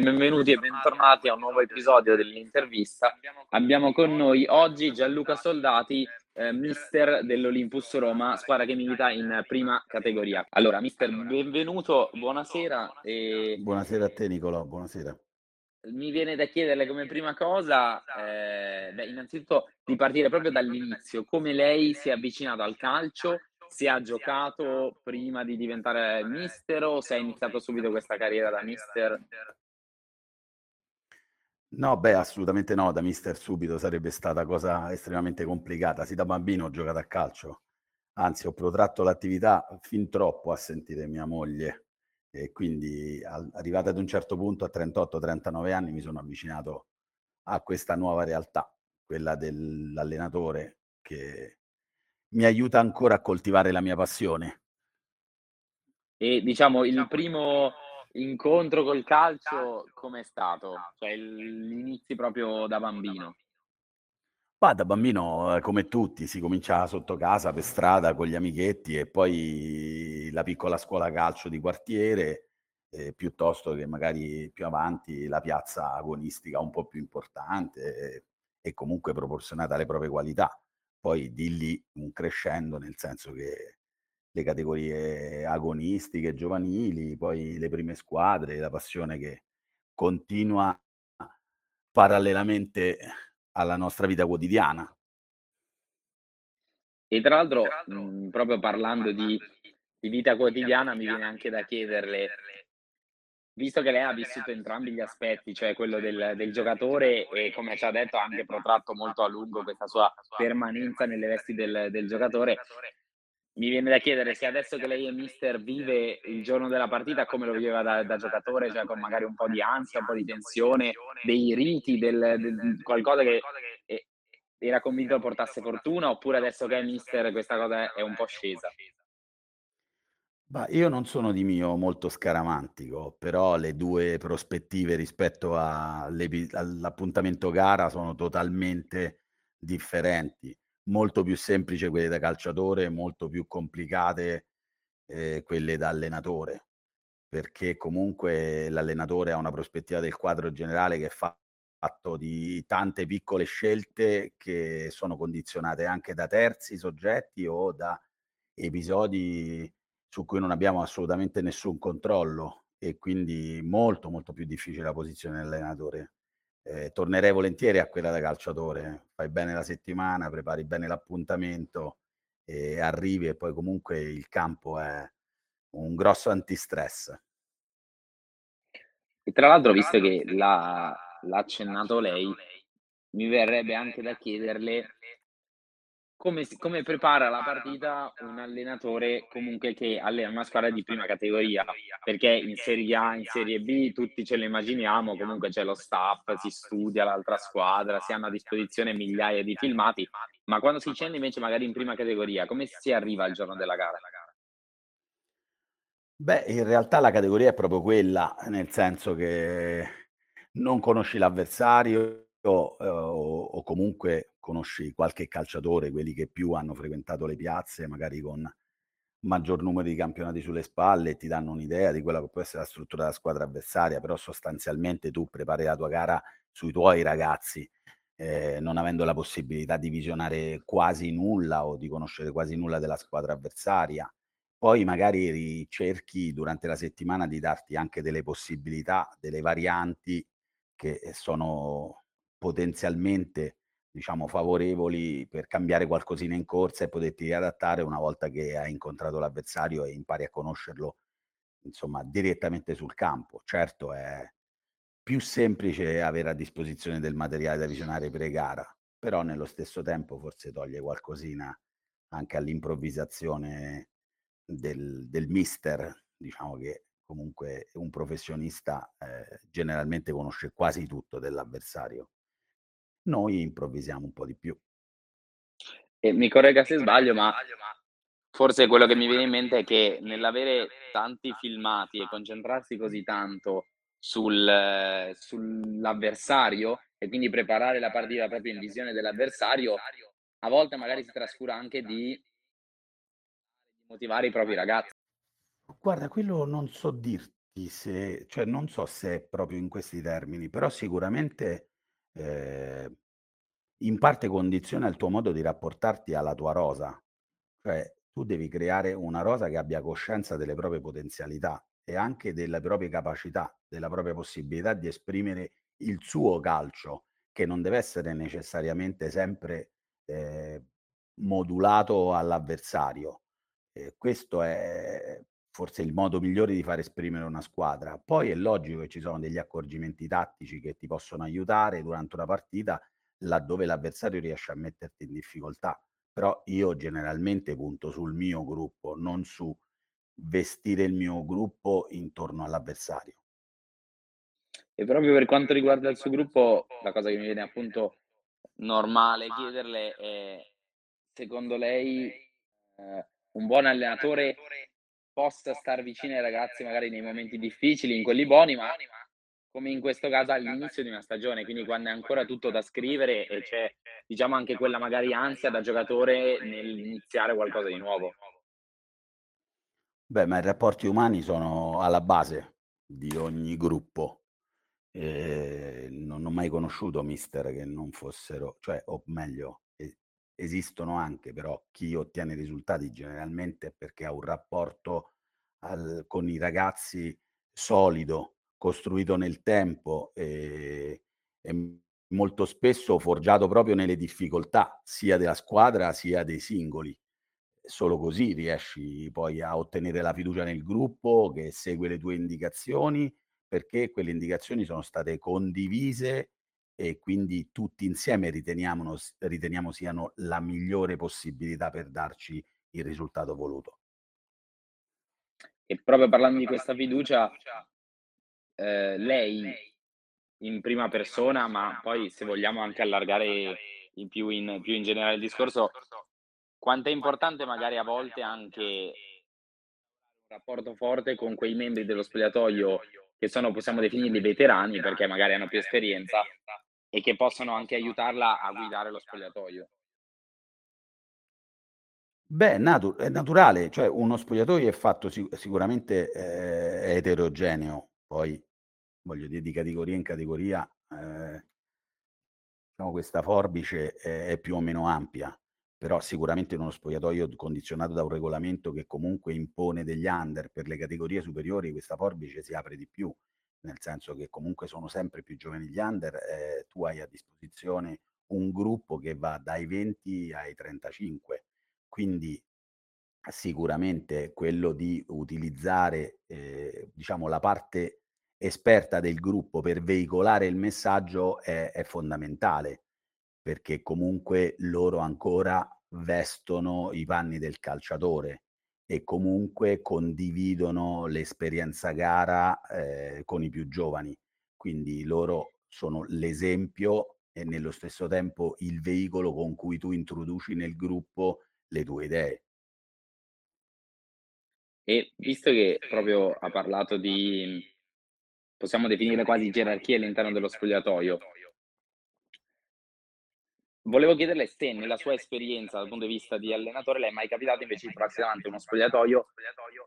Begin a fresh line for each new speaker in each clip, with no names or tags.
benvenuti e bentornati a un nuovo episodio dell'intervista. Abbiamo con noi oggi Gianluca Soldati, eh, mister dell'Olympus Roma, squadra che milita in prima categoria. Allora, mister, benvenuto, buonasera. E...
Buonasera a te Nicolò, buonasera.
Mi viene da chiederle come prima cosa, eh, beh, innanzitutto di partire proprio dall'inizio, come lei si è avvicinato al calcio, se ha giocato prima di diventare mister o se ha iniziato subito questa carriera da mister?
No, beh, assolutamente no, da mister subito sarebbe stata cosa estremamente complicata. Sì, da bambino ho giocato a calcio, anzi ho protratto l'attività fin troppo a sentire mia moglie e quindi arrivata ad un certo punto, a 38-39 anni, mi sono avvicinato a questa nuova realtà, quella dell'allenatore che mi aiuta ancora a coltivare la mia passione.
E diciamo il primo incontro col calcio com'è stato? Cioè inizi proprio da bambino?
Ma da bambino, eh, come tutti, si cominciava sotto casa, per strada, con gli amichetti e poi la piccola scuola calcio di quartiere, eh, piuttosto che magari più avanti la piazza agonistica un po' più importante eh, e comunque proporzionata alle proprie qualità. Poi di lì un crescendo, nel senso che le categorie agonistiche, giovanili, poi le prime squadre, la passione che continua parallelamente alla nostra vita quotidiana.
E tra l'altro, mhmm, proprio parlando di di vita quotidiana, mi viene anche da chiederle visto che lei ha vissuto entrambi gli aspetti, cioè quello del del giocatore e come ci ha detto ha anche protratto molto a lungo questa sua permanenza nelle vesti del del giocatore, mi viene da chiedere se adesso che lei è mister vive il giorno della partita come lo viveva da da giocatore, cioè con magari un po' di ansia, un po' di tensione, dei riti, del del qualcosa che era convinto portasse fortuna, oppure adesso che è mister questa cosa è un po' scesa?
Bah, io non sono di mio molto scaramantico, però le 2 prospettive rispetto all'appuntamento gara sono totalmente differenti. Molto più semplice quelle da calciatore, molto più complicate, ehm, quelle da allenatore, perché comunque l'allenatore ha una prospettiva del quadro generale che è fatto di tante piccole scelte che sono condizionate anche da terzi soggetti o da episodi su cui non abbiamo assolutamente nessun controllo e quindi molto, molto più difficile la posizione dell'allenatore. Ehm, tornerei volentieri a quella da calciatore. Fai bene la settimana, prepari bene l'appuntamento e arrivi e poi comunque il campo è un grosso antistress.
E tra l'altro, visto che l'ha l'ha accennato lei, mi verrebbe anche da chiederle come come prepara la partita un allenatore comunque che allena una squadra di prima categoria? Perché in Serie A, in Serie B tutti ce lo immaginiamo, comunque c'è lo staff, si studia l'altra squadra, si hanno a disposizione migliaia di filmati, ma quando si scende invece magari in prima categoria, come si arriva al giorno della gara?
Beh, in realtà la categoria è proprio quella, nel senso che non conosci l'avversario, o o comunque conosci qualche calciatore, quelli che più hanno frequentato le piazze, magari con maggior numero di campionati sulle spalle, e ti danno un'idea di quella che può essere la struttura della squadra avversaria, però sostanzialmente tu prepari la tua gara sui tuoi ragazzi, ehm, non avendo la possibilità di visionare quasi nulla o di conoscere quasi nulla della squadra avversaria. Poi magari ricerchi durante la settimana di darti anche delle possibilità, delle varianti che sono potenzialmente, diciamo, favorevoli per cambiare qualcosina in corsa e poterti riadattare una volta che hai incontrato l'avversario e impari a conoscerlo, insomma, direttamente sul campo. Certo è più semplice avere a disposizione del materiale da visionare pre-gara, però nello stesso tempo forse toglie qualcosina anche all'improvvisazione del del mister, diciamo che comunque un professionista, ehm, generalmente conosce quasi tutto dell'avversario. Noi improvvisiamo un po' di più.
E mi corregga se sbaglio, ma forse quello che mi viene in mente è che nell'avere tanti filmati e concentrarsi così tanto sul sull'avversario e quindi preparare la partita proprio in visione dell'avversario, a volte magari si trascura anche di motivare i propri ragazzi.
Guarda, quello non so dir Ti se cioè non so se è proprio in questi termini, però sicuramente, ehm, in parte condiziona il tuo modo di rapportarti alla tua rosa. Cioè, tu devi creare una rosa che abbia coscienza delle proprie potenzialità e anche delle proprie capacità, della propria possibilità di esprimere il suo calcio, che non deve essere necessariamente sempre, ehm, modulato all'avversario. E questo è forse il modo migliore di far esprimere una squadra. Poi è logico che ci sono degli accorgimenti tattici che ti possono aiutare durante una partita, laddove l'avversario riesce a metterti in difficoltà. Però io generalmente punto sul mio gruppo, non su vestire il mio gruppo intorno all'avversario.
E proprio per quanto riguarda il suo gruppo, la cosa che mi viene appunto normale chiederle è: secondo lei, ehm, un buon allenatore possa star vicino ai ragazzi magari nei momenti difficili, in quelli buoni, ma come in questo caso all'inizio di una stagione, quindi quando è ancora tutto da scrivere e c'è, diciamo, anche quella magari ansia da giocatore nell'iniziare qualcosa di nuovo.
Beh, ma i rapporti umani sono alla base di ogni gruppo. Ehm, non ho mai conosciuto mister che non fossero cioè, o meglio, esistono anche, però chi ottiene risultati generalmente perché ha un rapporto al con i ragazzi solido, costruito nel tempo, ehm, e molto spesso forgiato proprio nelle difficoltà, sia della squadra sia dei singoli. Solo così riesci poi a ottenere la fiducia nel gruppo che segue le tue indicazioni, perché quelle indicazioni sono state condivise e quindi tutti insieme riteniamono s riteniamo siano la migliore possibilità per darci il risultato voluto.
E proprio parlando di questa fiducia, ehm, lei in prima persona, ma poi se vogliamo anche allargare in più in più in generale il discorso, quanto è importante magari a volte anche un rapporto forte con quei membri dello spogliatoio che sono, possiamo definirli veterani, perché magari hanno più esperienza e che possono anche aiutarla a guidare lo spogliatoio.
Beh, natu è naturale, cioè uno spogliatoio è fatto sic sicuramente, è eterogeneo, poi voglio dire di categoria in categoria, ehm diciamo questa forbice è è più o meno ampia, però sicuramente in uno spogliatoio condizionato da un regolamento che comunque impone degli under, per le categorie superiori questa forbice si apre di più, nel senso che comunque sono sempre più giovani gli under, ehm, tu hai a disposizione un gruppo che va dai 20 ai 35. Quindi sicuramente quello di utilizzare, ehm, diciamo la parte esperta del gruppo per veicolare il messaggio è è fondamentale, perché comunque loro ancora vestono i panni del calciatore e comunque condividono l'esperienza gara, ehm, con i più giovani. Quindi loro sono l'esempio e nello stesso tempo il veicolo con cui tu introduci nel gruppo le tue idee.
E visto che proprio ha parlato di possiamo definire quasi gerarchie all'interno dello spogliatoio volevo chiederle se nella sua esperienza dal punto di vista di allenatore, le è mai capitato invece di trovarsi davanti a uno spogliatoio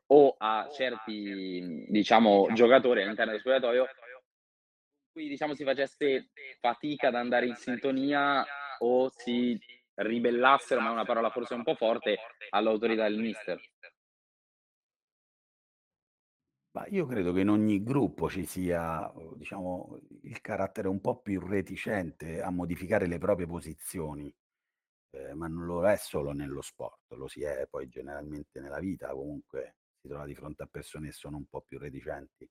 o a certi, diciamo, giocatori all'interno dello spogliatoio cui diciamo si facesse fatica ad andare in sintonia o si ribellassero, ma è una parola forse un po' forte, all'autorità del mister.
Ma io credo che in ogni gruppo ci sia, uhm, diciamo, il carattere un po' più reticente a modificare le proprie posizioni, ehm, ma non lo è solo nello sport, lo si è poi generalmente nella vita, comunque si trova di fronte a persone che sono un po' più reticenti.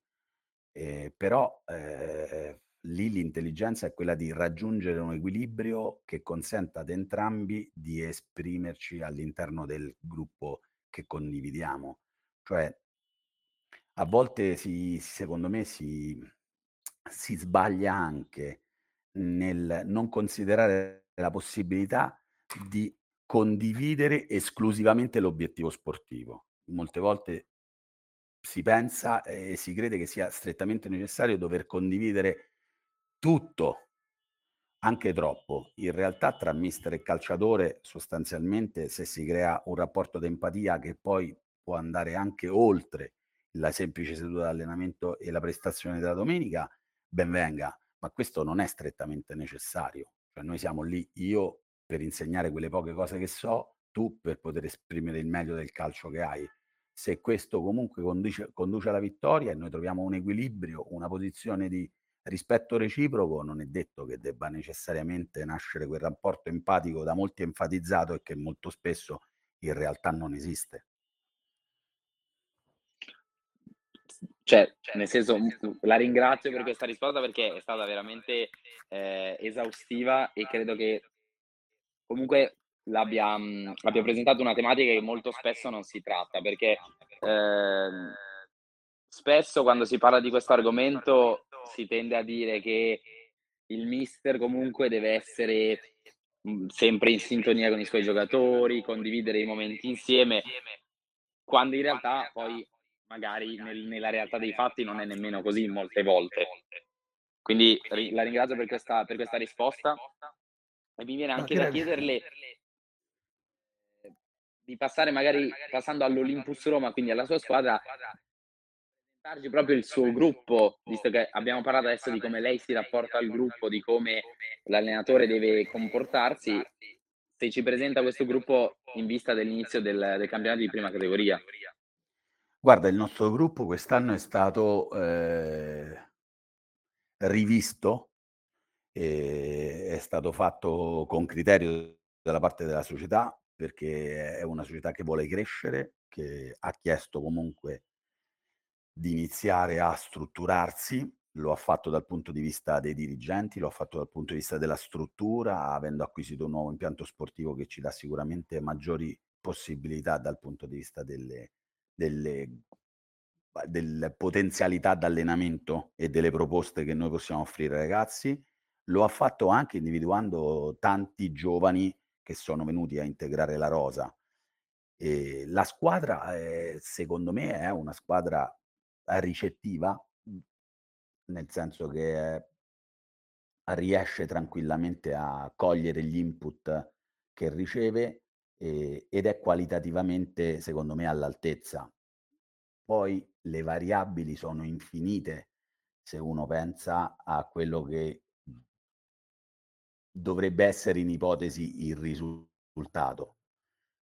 Ehm, però, ehm, lì l'intelligenza è quella di raggiungere un equilibrio che consenta ad entrambi di esprimerci all'interno del gruppo che condividiamo. Cioè a volte si secondo me si si sbaglia anche nel non considerare la possibilità di condividere esclusivamente l'obiettivo sportivo. Molte volte si pensa e si crede che sia strettamente necessario dover condividere tutto, anche troppo. In realtà tra mister e calciatore sostanzialmente se si crea un rapporto d'empatia che poi può andare anche oltre la semplice seduta d'allenamento e la prestazione della domenica, ben venga, ma questo non è strettamente necessario. Cioè noi siamo lì, io per insegnare quelle poche cose che so, tu per poter esprimere il meglio del calcio che hai. Se questo comunque conduce, conduce alla vittoria e noi troviamo un equilibrio, una posizione di rispetto reciproco, non è detto che debba necessariamente nascere quel rapporto empatico da molti enfatizzato e che molto spesso in realtà non esiste.
Cioè, nel senso, la ringrazio per questa risposta perché è stata veramente eh, esaustiva e credo che comunque l'abbia, mh, abbia presentato una tematica che molto spesso non si tratta perché eh, spesso quando si parla di questo argomento si tende a dire che il mister comunque deve essere sempre in sintonia con i suoi giocatori, condividere i momenti insieme, quando in realtà poi magari nel, nella realtà dei fatti non è nemmeno così molte volte. Quindi la ringrazio per questa, per questa risposta e mi viene anche da chiederle di passare magari passando all'Olympus Roma, quindi alla sua squadra, presentarci proprio il suo gruppo, visto che abbiamo parlato adesso di come lei si rapporta al gruppo, di come l'allenatore deve comportarsi, se ci presenta questo gruppo in vista dell'inizio del, del campionato di prima categoria.
Guarda, il nostro gruppo quest'anno è stato eh, rivisto, e è stato fatto con criterio dalla parte della società, perché è una società che vuole crescere, che ha chiesto comunque di iniziare a strutturarsi, lo ha fatto dal punto di vista dei dirigenti, lo ha fatto dal punto di vista della struttura, avendo acquisito un nuovo impianto sportivo che ci dà sicuramente maggiori possibilità dal punto di vista delle, delle, delle potenzialità d'allenamento e delle proposte che noi possiamo offrire ai ragazzi. Lo ha fatto anche individuando tanti giovani che sono venuti a integrare la rosa. E la squadra, eh, secondo me, è una squadra ricettiva, nel senso che eh, riesce tranquillamente a cogliere gli input che riceve eh, ed è qualitativamente, secondo me, all'altezza. Poi le variabili sono infinite se uno pensa a quello che dovrebbe essere in ipotesi il risultato.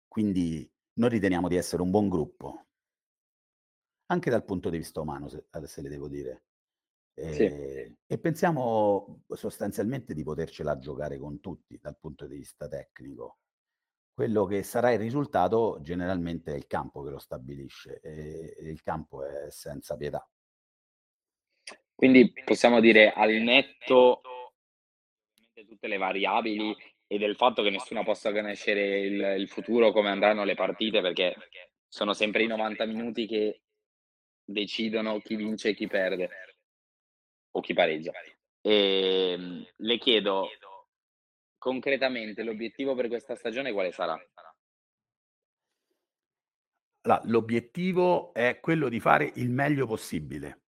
Quindi noi riteniamo di essere un buon gruppo, anche dal punto di vista umano, se, se le devo dire. E, sì. e pensiamo sostanzialmente di potercela giocare con tutti dal punto di vista tecnico. Quello che sarà il risultato generalmente è il campo che lo stabilisce e, il campo è senza pietà.
Quindi possiamo dire al netto tutte le variabili e del fatto che nessuno possa conoscere il, il futuro, come andranno le partite, perché sono sempre i 90 minuti che decidono chi vince e chi perde o chi pareggia. E, ehm, le chiedo concretamente l'obiettivo per questa stagione quale sarà?
l'obiettivo è quello di fare il meglio possibile.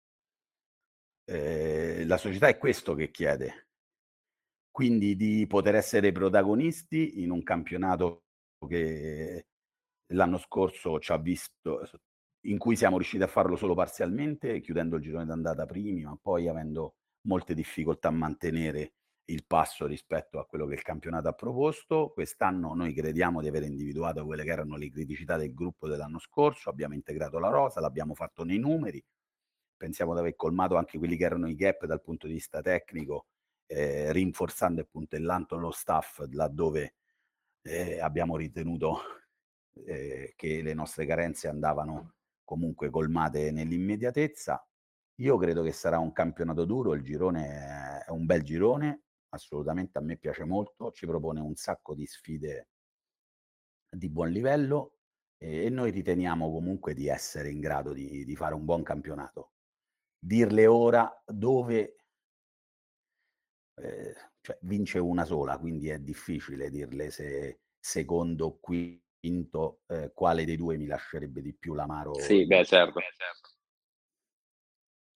Eh, la società è questo che chiede. Quindi di poter essere protagonisti in un campionato che l'anno scorso ci ha visto in cui siamo riusciti a farlo solo parzialmente, chiudendo il girone d'andata primi, ma poi avendo molte difficoltà a mantenere il passo rispetto a quello che il campionato ha proposto. Quest'anno noi crediamo di aver individuato quelle che erano le criticità del gruppo dell'anno scorso, abbiamo integrato la rosa, l'abbiamo fatto nei numeri, pensiamo di aver colmato anche quelli che erano i gap dal punto di vista tecnico eh, rinforzando e puntellando lo staff laddove eh, abbiamo ritenuto eh, che le nostre carenze andavano comunque colmate nell'immediatezza. Io credo che sarà un campionato duro, il girone è un bel girone, assolutamente a me piace molto, ci propone un sacco di sfide di buon livello e noi riteniamo comunque di essere in grado di, di fare un buon campionato. Dirle ora dove eh, cioè vince una sola, quindi è difficile dirle se secondo o quinto eh, quale dei due mi lascerebbe di più l'amaro.
Sì, beh certo.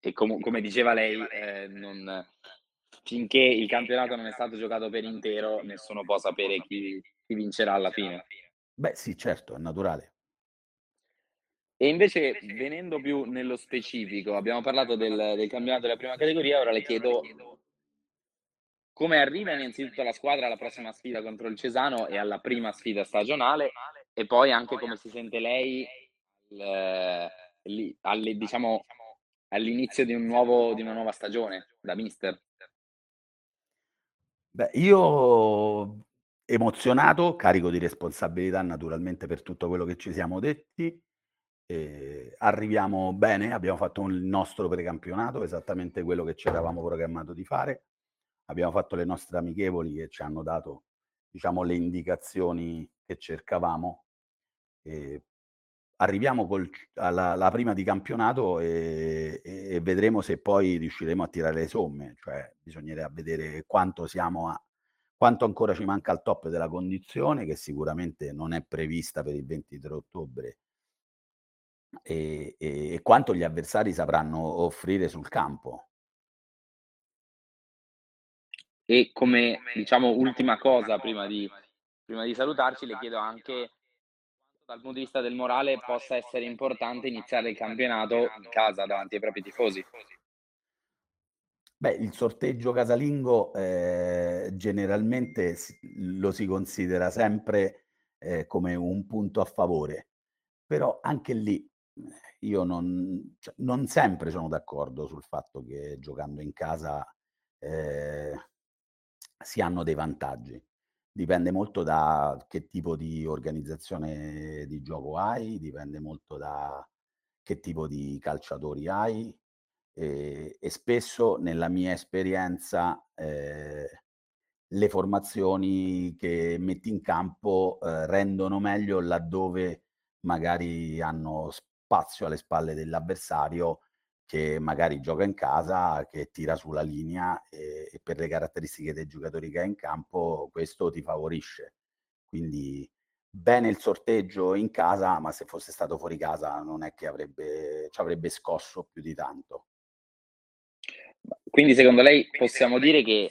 E com- come diceva lei, eh, non, finché il campionato non è stato giocato per intero, nessuno può sapere chi, chi vincerà alla fine.
Beh sì, certo, è naturale.
E invece, venendo più nello specifico, abbiamo parlato del del campionato della prima categoria, ora le chiedo come arriva innanzitutto la squadra alla prossima sfida contro il Cesano e alla prima sfida stagionale, e poi anche come si sente lei al lì alle diciamo, all'inizio di un nuovo di una nuova stagione da mister?
Beh, io emozionato, carico di responsabilità naturalmente per tutto quello che ci siamo detti. Ehm, arriviamo bene, abbiamo fatto il nostro precampionato, esattamente quello che ci eravamo programmato di fare. Abbiamo fatto le nostre amichevoli che ci hanno dato, diciamo, le indicazioni che cercavamo. Ehm, arriviamo col alla alla prima di campionato, ehm, e vedremo se poi riusciremo a tirare le somme, cioè bisognerà vedere quanto siamo a quanto ancora ci manca al top della condizione, che sicuramente non è prevista per il 23 ottobre e e e quanto gli avversari sapranno offrire sul campo.
E come, diciamo, ultima cosa prima di prima di salutarci, le chiedo anche dal punto di vista del morale possa essere importante iniziare il campionato in casa davanti ai propri tifosi.
Beh, il sorteggio casalingo, ehm, generalmente lo si considera sempre, ehm, come un punto a favore, però anche lì, mhmm, io non cioè, non sempre sono d'accordo sul fatto che giocando in casa, ehm, si hanno dei vantaggi. Dipende molto da che tipo di organizzazione di gioco hai, dipende molto da che tipo di calciatori hai, ehm, e spesso nella mia esperienza, ehm, le formazioni che metti in campo, ehm, rendono meglio laddove magari hanno spazio alle spalle dell'avversario che magari gioca in casa, che tira sulla linea, e e per le caratteristiche dei giocatori che hai in campo questo ti favorisce. Quindi bene il sorteggio in casa, ma se fosse stato fuori casa non è che avrebbe c'avrebbe scosso più di tanto.
Quindi secondo lei possiamo dire che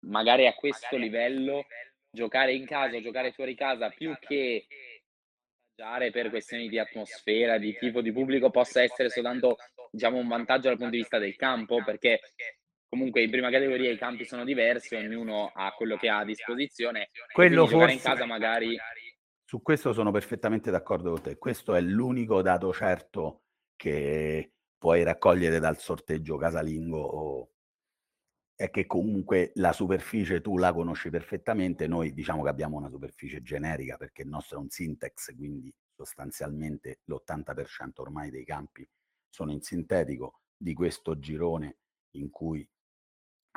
magari a questo livello giocare in casa o giocare fuori casa più che gare per questioni di atmosfera, di tifo, di pubblico, possa essere soltanto, diciamo, un vantaggio dal punto di vista del campo, perché comunque in prima categoria i campi sono diversi, ognuno ha quello che ha a disposizione,
Quello
giocare in
forse
casa magari
su questo sono perfettamente d'accordo con te. Questo è l'unico dato certo che puoi raccogliere dal sorteggio casalingo o è che comunque la superficie tu la conosci perfettamente. Noi diciamo che abbiamo una superficie generica perché il nostro è un sintex, quindi sostanzialmente l'80% ormai dei campi sono in sintetico. Di questo girone in cui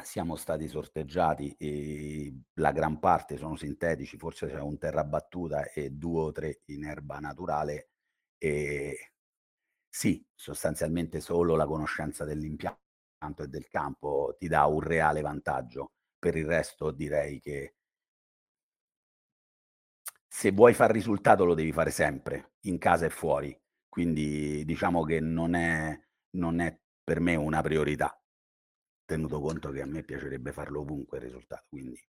siamo stati sorteggiati, ehm, la gran parte sono sintetici, forse c'è un terra battuta e 2 o 3 in erba naturale. Ehm, sì, sostanzialmente solo la conoscenza dell'impianto e del campo ti dà un reale vantaggio. Per il resto direi che se vuoi far risultato lo devi fare sempre, in casa e fuori. Quindi diciamo che non è non è per me una priorità, tenuto conto che a me piacerebbe farlo ovunque il risultato, quindi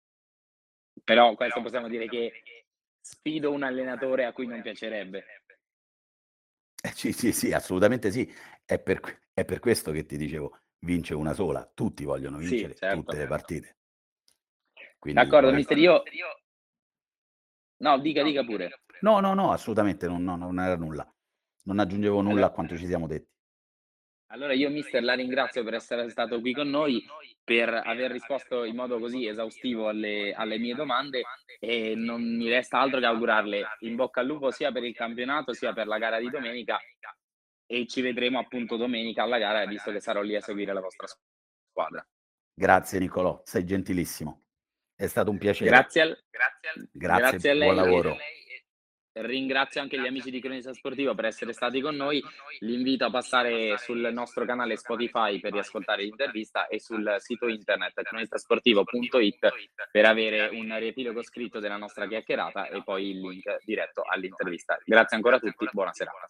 Però questo possiamo dire che sfido un allenatore a cui non piacerebbe.
Eh sì, sì, sì, assolutamente sì. È per è per questo che ti dicevo, vince una sola, tutti vogliono
Sì,
vincere
certo.
tutte le partite. Quindi
D'accordo mister, io No, dica, dica pure.
No, no, no, assolutamente non no non era nulla. Non aggiungevo nulla a quanto ci siamo detti.
Allora io mister la ringrazio per essere stato qui con noi, per aver risposto in modo così esaustivo alle alle mie domande, e non mi resta altro che augurarle in bocca al lupo sia per il campionato, sia per la gara di domenica, e ci vedremo appunto domenica alla gara, visto che sarò lì a seguire la vostra squadra.
Grazie Niccolò, sei gentilissimo. È stato un piacere.
Grazie al
Grazie,
grazie a
buon
lei
lavoro.
e ringrazio anche gli amici di Cronista Sportiva per essere stati con noi. Li invito a passare sul nostro canale Spotify per riascoltare l'intervista e sul sito internet cronistasportivo.it per avere un riepilogo scritto della nostra chiacchierata e poi il link diretto all'intervista. Grazie ancora a tutti, buona serata.